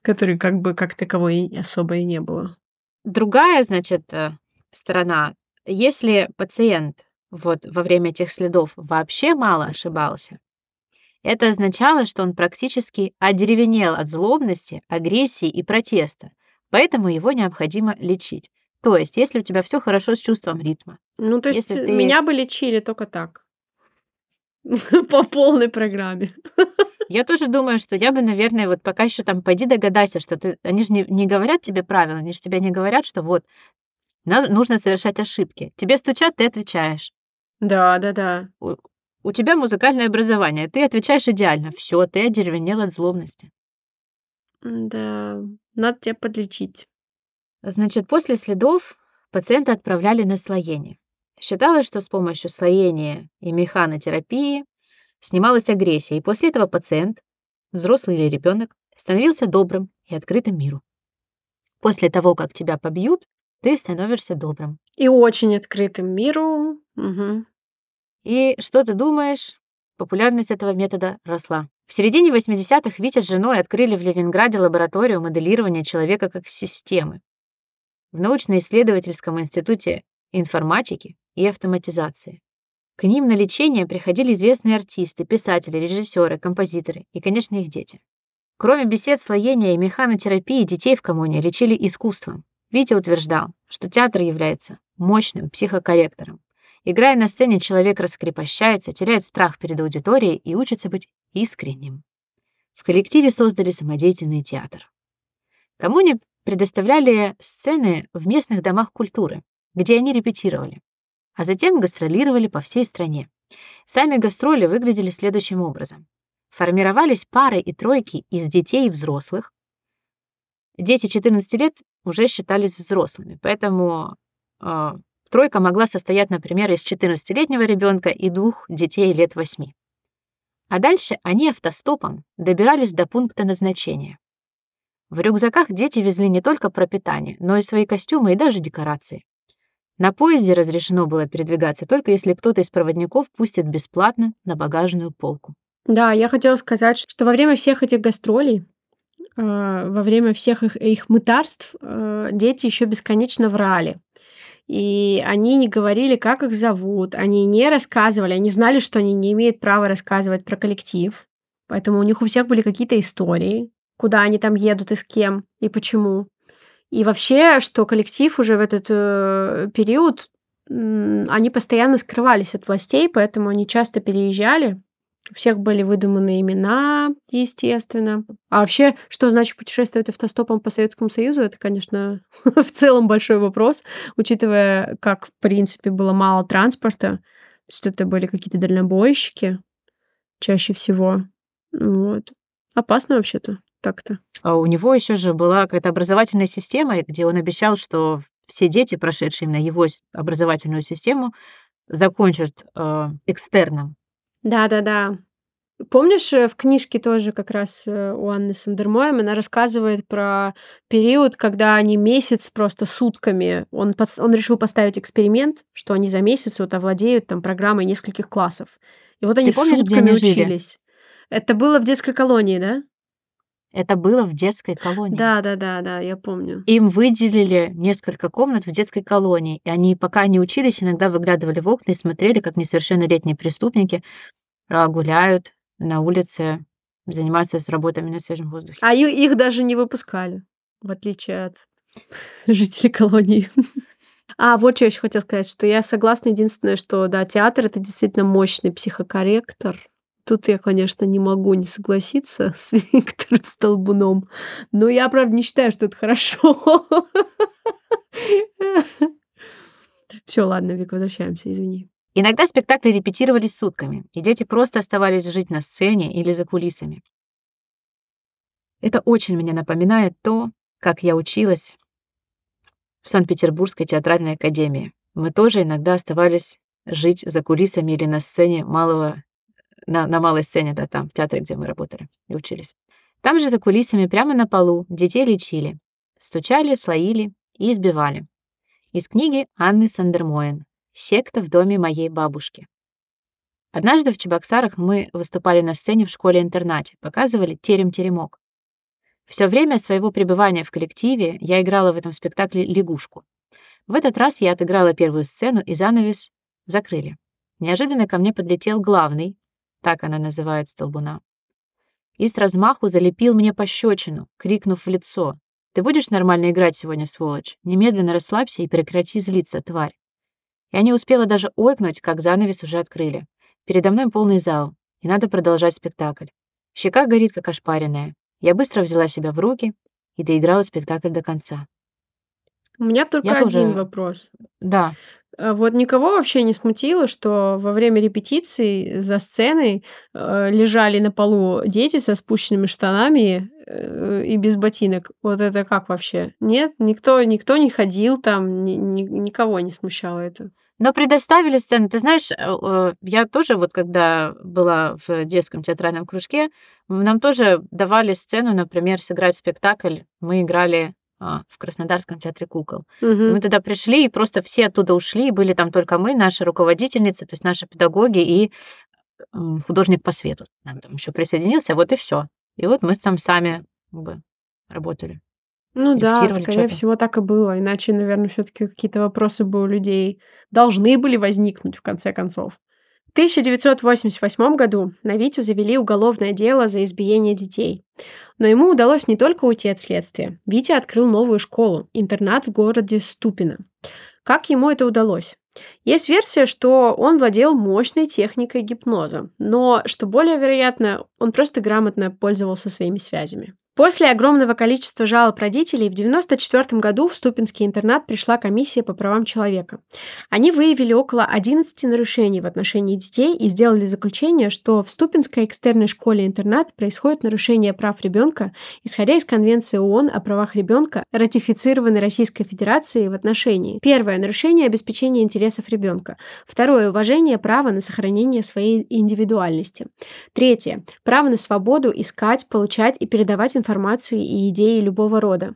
которой как бы как таковой особо и не было. Другая, значит, э, сторона. Если пациент вот во время этих следов вообще мало ошибался, это означало, что он практически одеревенел от злобности, агрессии и протеста, поэтому его необходимо лечить. То есть, если у тебя все хорошо с чувством ритма, Ну, то есть э, ты- меня бы лечили только так. По полной программе. я тоже думаю, что я бы, наверное, вот пока еще там пойди догадайся, что ты... Они же не, не говорят тебе правила, они же тебе не говорят, что вот нужно совершать ошибки. Тебе стучат, ты отвечаешь. Да, да, да. У тебя музыкальное образование, ты отвечаешь идеально. Все, ты одеревенел от злобности. Да, надо тебя подлечить. Значит, после следов пациента отправляли на слоение. Считалось, что с помощью слоения и механотерапии снималась агрессия, и после этого пациент, взрослый или ребенок, становился добрым и открытым миру. После того, как тебя побьют, ты становишься добрым. И очень открытым миру. Мгм. И что ты думаешь? Популярность этого метода росла. В середине 80-х Витя с женой открыли в Ленинграде лабораторию моделирования человека как системы в научно-исследовательском институте информатики и автоматизации. К ним на лечение приходили известные артисты, писатели, режиссеры, композиторы и, конечно, их дети. Кроме бесед слоения и механотерапии, детей в коммуне лечили искусством. Витя утверждал, что театр является мощным психокорректором. Играя на сцене, человек раскрепощается, теряет страх перед аудиторией и учится быть искренним. В коллективе создали самодеятельный театр. Коммуне предоставляли сцены в местных домах культуры, где они репетировали, а затем гастролировали по всей стране. Сами гастроли выглядели следующим образом. Формировались пары и тройки из детей и взрослых. Дети 14 лет уже считались взрослыми, поэтому э, Тройка могла состоять, например, из 14-летнего ребенка и двух детей лет 8. А дальше они автостопом добирались до пункта назначения. В рюкзаках дети везли не только пропитание, но и свои костюмы и даже декорации. На поезде разрешено было передвигаться только если кто-то из проводников пустит бесплатно на багажную полку. Да, я хотела сказать, что во время всех этих гастролей, во время всех их, их мытарств, э, дети еще бесконечно врали. И они не говорили, как их зовут, они не рассказывали, они знали, что они не имеют права рассказывать про коллектив. Поэтому у них у всех были какие-то истории, куда они там едут и с кем, и почему. И вообще, что коллектив уже в этот э, период, э, они постоянно скрывались от властей, поэтому они часто переезжали. У всех были выдуманы имена, естественно. А вообще, что значит путешествовать автостопом по Советскому Союзу, это, конечно, в целом большой вопрос, учитывая, как, в принципе, было мало транспорта, что это были какие-то дальнобойщики чаще всего. Вот. Опасно вообще-то так-то. А у него еще же была какая-то образовательная система, где он обещал, что все дети, прошедшие именно его образовательную систему, закончат э, экстерном. Да-да-да. Помнишь, э, в книжке тоже как раз э, у Анны Сандермоем она рассказывает про период, когда они месяц просто сутками, он, под, он решил поставить эксперимент, что они за месяц вот овладеют там программой нескольких классов. И вот они Ты помнишь, сутками где они учились. Жили? Это было в детской колонии, да? Это было в детской колонии. Да, да, да, да, я помню. Им выделили несколько комнат в детской колонии, и они, пока они учились, иногда выглядывали в окна и смотрели, как несовершеннолетние преступники а, гуляют на улице, занимаются с работами на свежем воздухе. А их даже не выпускали, в отличие от жителей колонии. А, вот что я еще хотела сказать, что я согласна единственное, что, да, театр — это действительно мощный психокорректор, Тут я, конечно, не могу не согласиться с Виктором Столбуном, но я, правда, не считаю, что это хорошо. Все, ладно, Вик, возвращаемся, извини. Иногда спектакли репетировались сутками, и дети просто оставались жить на сцене или за кулисами. Это очень мне напоминает то, как я училась в Санкт-Петербургской театральной академии. Мы тоже иногда оставались жить за кулисами или на сцене малого на, на малой сцене, да, там, в театре, где мы работали и учились. Там же за кулисами, прямо на полу, детей лечили. Стучали, слоили и избивали. Из книги Анны Сандермоен «Секта в доме моей бабушки». Однажды в Чебоксарах мы выступали на сцене в школе-интернате, показывали «Терем-теремок». Все время своего пребывания в коллективе я играла в этом спектакле лягушку. В этот раз я отыграла первую сцену, и занавес закрыли. Неожиданно ко мне подлетел главный, так она называет столбуна. И с размаху залепил мне пощечину, крикнув в лицо. «Ты будешь нормально играть сегодня, сволочь? Немедленно расслабься и прекрати злиться, тварь!» Я не успела даже ойкнуть, как занавес уже открыли. Передо мной полный зал, и надо продолжать спектакль. Щека горит, как ошпаренная. Я быстро взяла себя в руки и доиграла спектакль до конца. У меня только Я один тоже... вопрос. Да. А вот никого вообще не смутило, что во время репетиций за сценой э, лежали на полу дети со спущенными штанами э, и без ботинок. Вот это как вообще? Нет, никто, никто не ходил там, ни, ни, никого не смущало это. Но предоставили сцену. Ты знаешь, э, я тоже вот когда была в детском театральном кружке, нам тоже давали сцену, например, сыграть спектакль. Мы играли в Краснодарском театре кукол. Угу. Мы туда пришли, и просто все оттуда ушли, были там только мы, наши руководительницы, то есть наши педагоги и художник по свету. Нам там еще присоединился, вот и все. И вот мы там сами как бы, работали. Ну да, скорее всего, так и было. Иначе, наверное, все-таки какие-то вопросы бы у людей должны были возникнуть в конце концов. 1988 году на Витю завели уголовное дело за избиение детей. Но ему удалось не только уйти от следствия. Витя открыл новую школу, интернат в городе Ступино. Как ему это удалось? Есть версия, что он владел мощной техникой гипноза, но, что более вероятно, он просто грамотно пользовался своими связями. После огромного количества жалоб родителей в 1994 году в Ступинский интернат пришла комиссия по правам человека. Они выявили около 11 нарушений в отношении детей и сделали заключение, что в Ступинской экстерной школе-интернат происходит нарушение прав ребенка, исходя из Конвенции ООН о правах ребенка, ратифицированной Российской Федерацией в отношении. Первое – нарушение обеспечения интересов ребенка. Второе – уважение права на сохранение своей индивидуальности. Третье – право на свободу искать, получать и передавать информацию информацию и идеи любого рода.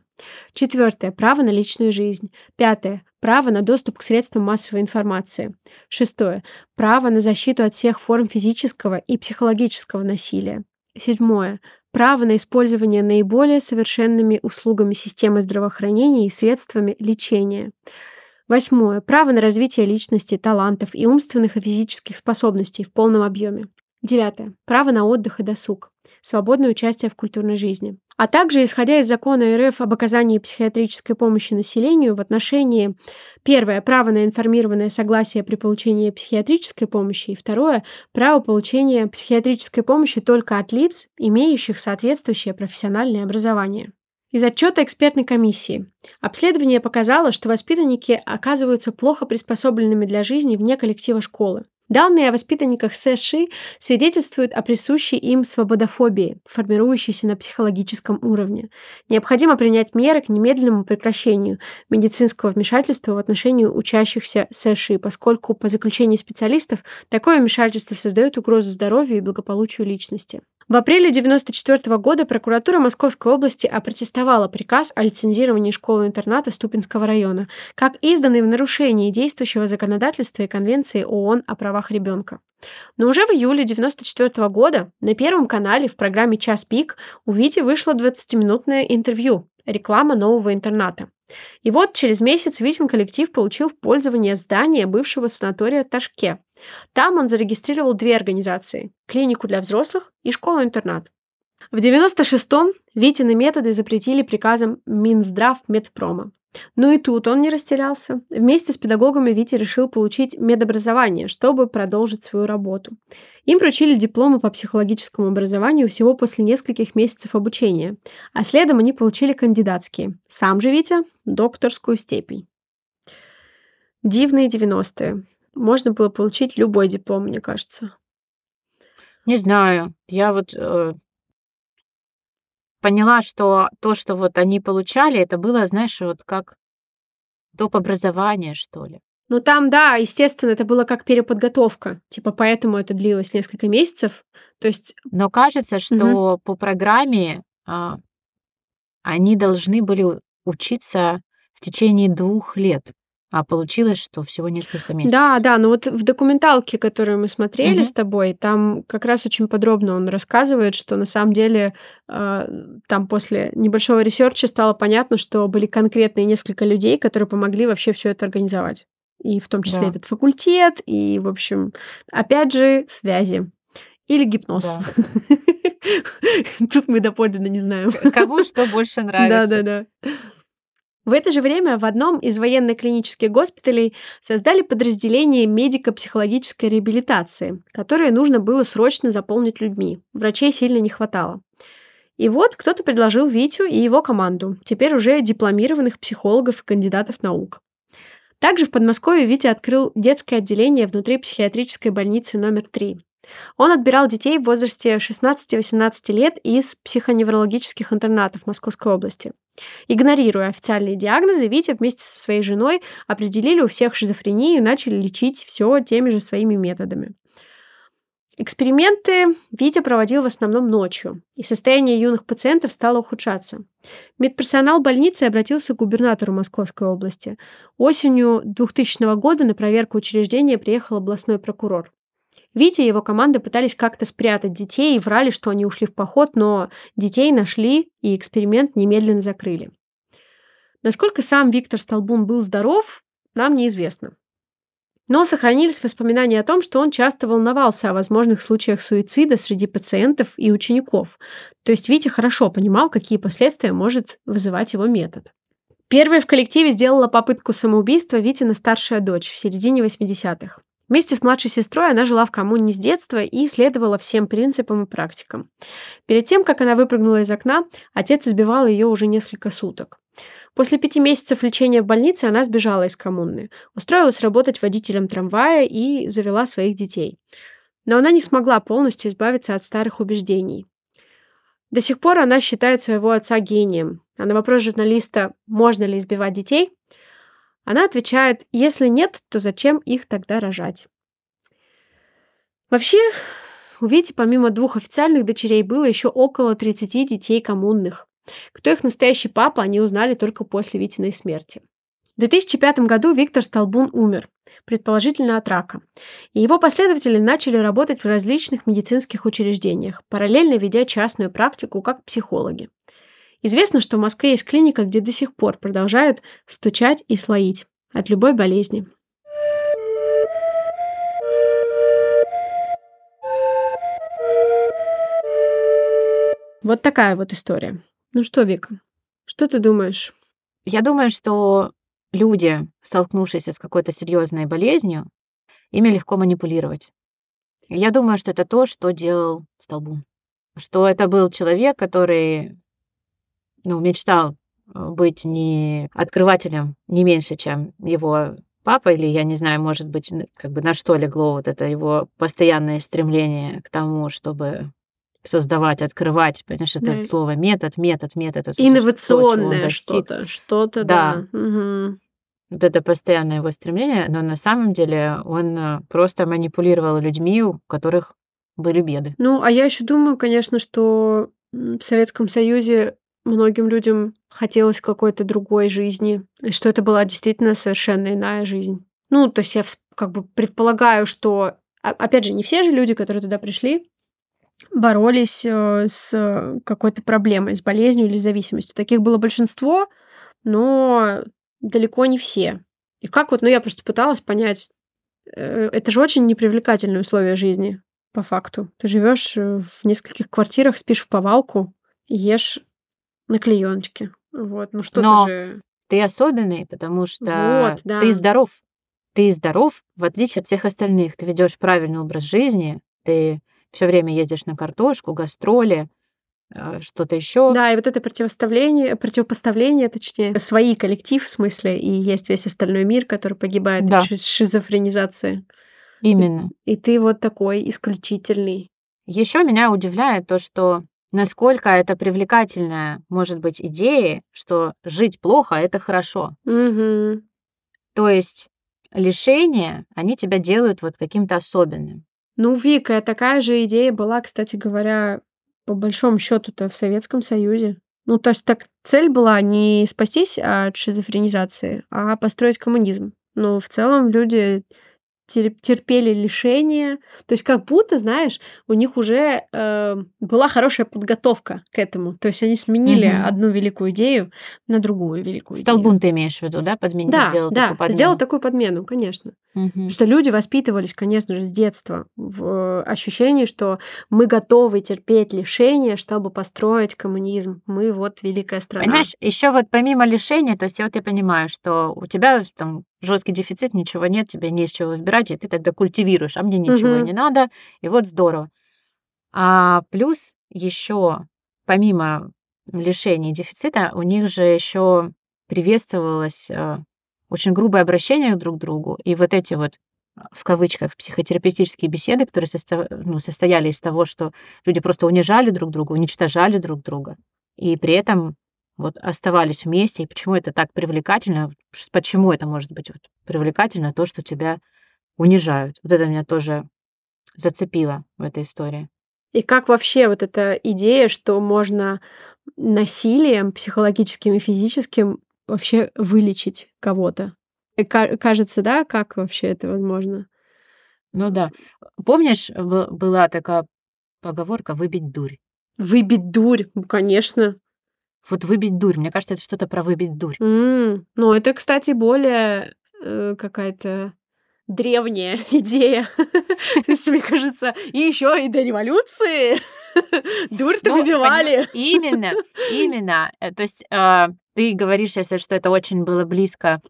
Четвертое. Право на личную жизнь. Пятое. Право на доступ к средствам массовой информации. Шестое. Право на защиту от всех форм физического и психологического насилия. Седьмое. Право на использование наиболее совершенными услугами системы здравоохранения и средствами лечения. Восьмое. Право на развитие личности, талантов и умственных и физических способностей в полном объеме. Девятое. Право на отдых и досуг. Свободное участие в культурной жизни. А также, исходя из закона РФ об оказании психиатрической помощи населению в отношении первое – право на информированное согласие при получении психиатрической помощи, и второе – право получения психиатрической помощи только от лиц, имеющих соответствующее профессиональное образование. Из отчета экспертной комиссии. Обследование показало, что воспитанники оказываются плохо приспособленными для жизни вне коллектива школы. Данные о воспитанниках США свидетельствуют о присущей им свободофобии, формирующейся на психологическом уровне. Необходимо принять меры к немедленному прекращению медицинского вмешательства в отношении учащихся США, поскольку, по заключению специалистов, такое вмешательство создает угрозу здоровью и благополучию личности. В апреле 1994 года прокуратура Московской области опротестовала приказ о лицензировании школы-интерната Ступинского района, как изданный в нарушении действующего законодательства и Конвенции ООН о правах ребенка. Но уже в июле 1994 года на Первом канале в программе «Час пик» у Вити вышло 20-минутное интервью «Реклама нового интерната». И вот через месяц Витин коллектив получил в пользование здание бывшего санатория Ташке. Там он зарегистрировал две организации – клинику для взрослых и школу-интернат. В 96-м Витины методы запретили приказом Минздрав Медпрома. Но и тут он не растерялся. Вместе с педагогами Витя решил получить медобразование, чтобы продолжить свою работу. Им вручили дипломы по психологическому образованию всего после нескольких месяцев обучения, а следом они получили кандидатские. Сам же Витя – докторскую степень. Дивные 90-е. Можно было получить любой диплом, мне кажется. Не знаю. Я вот э, поняла, что то, что вот они получали, это было, знаешь, вот как доп. образование, что ли. Ну там, да, естественно, это было как переподготовка. Типа поэтому это длилось несколько месяцев. То есть... Но кажется, что угу. по программе а, они должны были учиться в течение двух лет. А получилось, что всего несколько месяцев. Да, да, но вот в документалке, которую мы смотрели угу. с тобой, там как раз очень подробно он рассказывает, что на самом деле э, там после небольшого research а стало понятно, что были конкретные несколько людей, которые помогли вообще все это организовать. И в том числе да. этот факультет, и, в общем, опять же, связи. Или гипноз. Да. Тут мы доподлинно не знаем. Кому что больше нравится. Да, да, да. В это же время в одном из военно-клинических госпиталей создали подразделение медико-психологической реабилитации, которое нужно было срочно заполнить людьми. Врачей сильно не хватало. И вот кто-то предложил Витю и его команду, теперь уже дипломированных психологов и кандидатов наук. Также в Подмосковье Витя открыл детское отделение внутри психиатрической больницы номер 3. Он отбирал детей в возрасте 16-18 лет из психоневрологических интернатов Московской области. Игнорируя официальные диагнозы, Витя вместе со своей женой определили у всех шизофрению и начали лечить все теми же своими методами. Эксперименты Витя проводил в основном ночью, и состояние юных пациентов стало ухудшаться. Медперсонал больницы обратился к губернатору Московской области. Осенью 2000 года на проверку учреждения приехал областной прокурор. Витя и его команда пытались как-то спрятать детей и врали, что они ушли в поход, но детей нашли и эксперимент немедленно закрыли. Насколько сам Виктор Столбун был здоров, нам неизвестно. Но сохранились воспоминания о том, что он часто волновался о возможных случаях суицида среди пациентов и учеников. То есть Витя хорошо понимал, какие последствия может вызывать его метод. Первой в коллективе сделала попытку самоубийства Витина старшая дочь в середине 80-х. Вместе с младшей сестрой она жила в коммуне с детства и следовала всем принципам и практикам. Перед тем, как она выпрыгнула из окна, отец избивал ее уже несколько суток. После пяти месяцев лечения в больнице она сбежала из коммуны, устроилась работать водителем трамвая и завела своих детей. Но она не смогла полностью избавиться от старых убеждений. До сих пор она считает своего отца гением. А на вопрос журналиста, можно ли избивать детей, она отвечает, если нет, то зачем их тогда рожать? Вообще, у Вити помимо двух официальных дочерей было еще около 30 детей коммунных. Кто их настоящий папа, они узнали только после Витиной смерти. В 2005 году Виктор Столбун умер, предположительно от рака. И его последователи начали работать в различных медицинских учреждениях, параллельно ведя частную практику как психологи. Известно, что в Москве есть клиника, где до сих пор продолжают стучать и слоить от любой болезни. Вот такая вот история. Ну что, Вика, что ты думаешь? Я думаю, что люди, столкнувшиеся с какой-то серьезной болезнью, ими легко манипулировать. Я думаю, что это то, что делал Столбун. Что это был человек, который ну, мечтал э, быть не открывателем не меньше, чем его папа, или, я не знаю, может быть, как бы на что легло вот это его постоянное стремление к тому, чтобы создавать, открывать, понимаешь, это да. слово метод, метод, метод. Это Инновационное что-то, что-то, да. да. Угу. Вот это постоянное его стремление, но на самом деле он э, просто манипулировал людьми, у которых были беды. Ну, а я еще думаю, конечно, что в Советском Союзе многим людям хотелось какой-то другой жизни, и что это была действительно совершенно иная жизнь. Ну, то есть я как бы предполагаю, что, опять же, не все же люди, которые туда пришли, боролись э, с какой-то проблемой, с болезнью или зависимостью. Таких было большинство, но далеко не все. И как вот, ну я просто пыталась понять, э, это же очень непривлекательные условия жизни, по факту. Ты живешь э, в нескольких квартирах, спишь в повалку, ешь на клееночке. Вот, ну что Но же... ты особенный, потому что вот, да. ты здоров. Ты здоров, в отличие от всех остальных. Ты ведешь правильный образ жизни, ты все время ездишь на картошку, гастроли, э, что-то еще. Да, и вот это противоставление, противопоставление, точнее, свои коллектив в смысле, и есть весь остальной мир, который погибает да. от шизофренизации. Именно. И, и ты вот такой исключительный. Еще меня удивляет то, что насколько это привлекательная может быть идея, что жить плохо это хорошо. Угу. То есть лишения, они тебя делают вот каким-то особенным. Ну, Вика, такая же идея была, кстати говоря, по большому счету-то в Советском Союзе. Ну, то есть так цель была не спастись от шизофренизации, а построить коммунизм. Но в целом люди терпели лишения. То есть как будто, знаешь, у них уже э, была хорошая подготовка к этому. То есть они сменили угу. одну великую идею на другую великую Столбун идею. ты имеешь в виду, да? Подменил, да, сделал да, такую подмену. сделал такую подмену, конечно. Угу. Что люди воспитывались, конечно же, с детства в э, ощущении, что мы готовы терпеть лишения, чтобы построить коммунизм. Мы вот великая страна. Понимаешь, еще вот помимо лишения, то есть вот я понимаю, что у тебя там жесткий дефицит, ничего нет, тебе не из чего выбирать, и ты тогда культивируешь, а мне ничего угу. не надо, и вот здорово. А плюс еще, помимо лишения дефицита, у них же еще приветствовалось э, очень грубое обращение друг к другу, и вот эти вот в кавычках психотерапевтические беседы, которые состо... ну, состояли из того, что люди просто унижали друг друга, уничтожали друг друга, и при этом вот оставались вместе, и почему это так привлекательно, почему это может быть вот привлекательно, то, что тебя унижают. Вот это меня тоже зацепило в этой истории. И как вообще вот эта идея, что можно насилием психологическим и физическим вообще вылечить кого-то? Кажется, да, как вообще это возможно? Ну да. Помнишь, была такая поговорка «выбить дурь»? Выбить дурь, конечно. Вот выбить дурь. Мне кажется, это что-то про выбить дурь. Mm. Ну, это, кстати, более э, какая-то древняя идея. Мне кажется, и еще и до революции дурь-то Ну, выбивали. Именно, именно. Э, То есть э, ты говоришь сейчас, что это очень было близко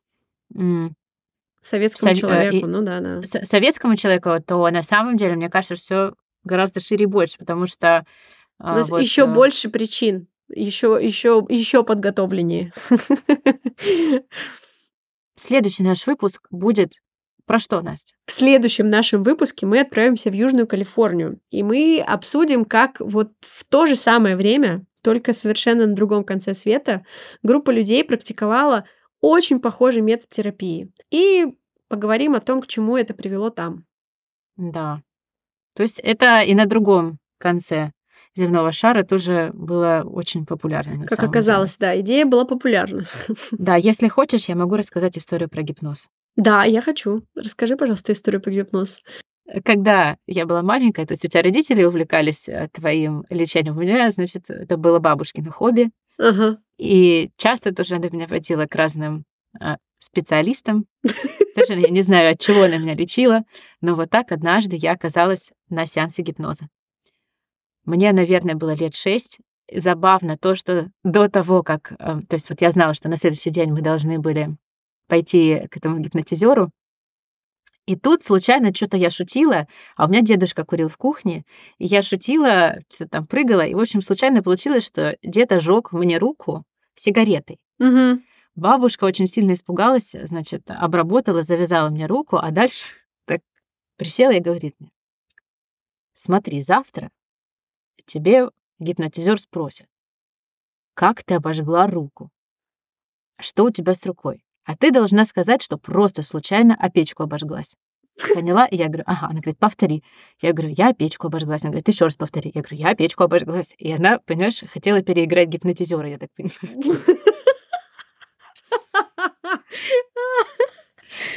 Советскому Сове- э, человеку, и- ну да, да. советскому человеку, то на самом деле, мне кажется, все гораздо шире и больше, потому что У а, нас вот, еще э, больше причин, еще, еще, еще подготовленнее. следующий наш выпуск будет про что, Настя? В следующем нашем выпуске мы отправимся в Южную Калифорнию, и мы обсудим, как вот в то же самое время, только совершенно на другом конце света, группа людей практиковала очень похожий метод терапии. И поговорим о том, к чему это привело там. Да. То есть это и на другом конце земного шара тоже было очень популярно. Как оказалось, да, идея была популярна. деле. Да, если хочешь, я могу рассказать историю про гипноз. Да, я хочу. Расскажи, пожалуйста, историю про гипноз. Когда я была маленькая, то есть у тебя родители увлекались э, твоим лечением, у меня, значит, это было бабушкино хобби, Ага. и часто тоже она меня водила к разным а, специалистам. Совершенно я не знаю, от чего она меня лечила, но вот так однажды я оказалась на сеансе гипноза. Мне, наверное, было лет шесть. Забавно то, что до того, как... э, То есть вот я знала, что на следующий день мы должны были пойти к этому гипнотизеру. И тут случайно что-то я шутила, а у меня дедушка курил в кухне, и я шутила, что-то там прыгала, и, в общем, случайно получилось, что дед ожег мне руку сигаретой. Мгм. Бабушка очень сильно испугалась, значит, обработала, завязала мне руку, а дальше так присела и говорит мне, смотри, завтра тебе гипнотизер спросит, как ты обожгла руку, что у тебя с рукой, а ты должна сказать, что просто случайно о печку обожглась. Поняла? Я говорю, ага. Она говорит, повтори. Я говорю, я печку обожглась. Она говорит, еще раз повтори. Я говорю, я печку обожглась. И она, понимаешь, хотела переиграть гипнотизера, я так понимаю.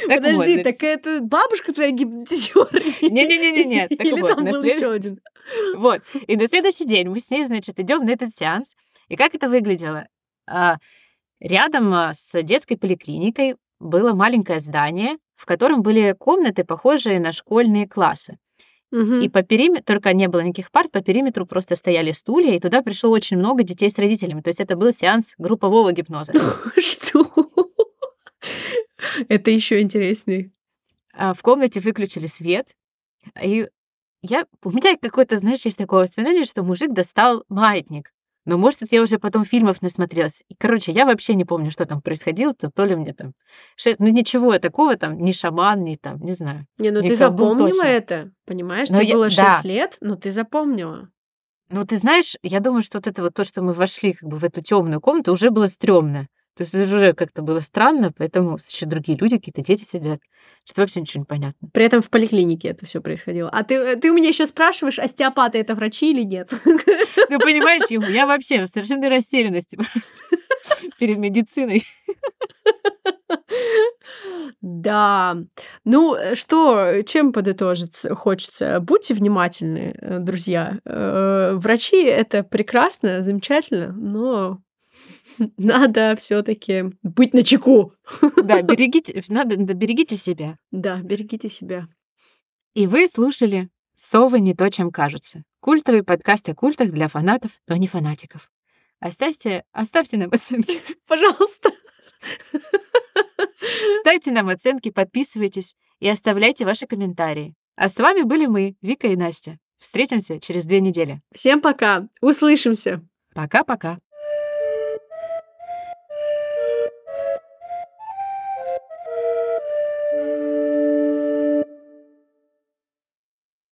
Так вот, Подожди, значит, так это бабушка твоя гипнотизер? Не-не-не-не-не, так Или вот, там был след- еще один? Вот. И на следующий день мы с ней, значит, идем на этот сеанс. И как это выглядело? А, Рядом а, с детской поликлиникой было маленькое здание, в котором были комнаты, похожие на школьные классы. Мгм. И по периметру, только не было никаких парт, по периметру просто стояли стулья, и туда пришло очень много детей с родителями. То есть это был сеанс группового гипноза. Что? Это еще интереснее. А В комнате выключили свет, и я, у меня какое-то, знаешь, есть такое воспоминание, что мужик достал маятник. Но, может, это я уже потом фильмов насмотрелась. И, короче, я вообще не помню, что там происходило. То, то ли мне там... шесть- Ну, ничего такого там, ни шаман, ни там, не знаю. Не, ну ты запомнила точно. это, понимаешь? Но Тебе я- было 6 да. лет, но ты запомнила. Ну, ты знаешь, я думаю, что вот это вот то, что мы вошли как бы в эту темную комнату, уже было стрёмно. То есть это уже как-то было странно, поэтому еще другие люди, какие-то дети сидят, что вообще ничего не понятно. При этом в поликлинике это все происходило. А ты, ты у меня еще спрашиваешь, остеопаты это врачи или нет? Ну, понимаешь, я вообще в совершенной растерянности просто перед медициной. Да. Ну, э, что, чем подытожить хочется? Будьте внимательны, э, друзья. Э, Врачи — это прекрасно, замечательно, но надо все таки быть начеку. Да, берегите, надо, да, берегите себя. Да, берегите себя. И вы слушали «Совы не то, чем кажутся». Культовый подкаст о культах для фанатов, но не фанатиков. Оставьте, оставьте нам оценки. Пожалуйста. Ставьте нам оценки, подписывайтесь и оставляйте ваши комментарии. А с вами были мы, Вика и Настя. Встретимся через две недели. Всем пока. Услышимся. Пока-пока.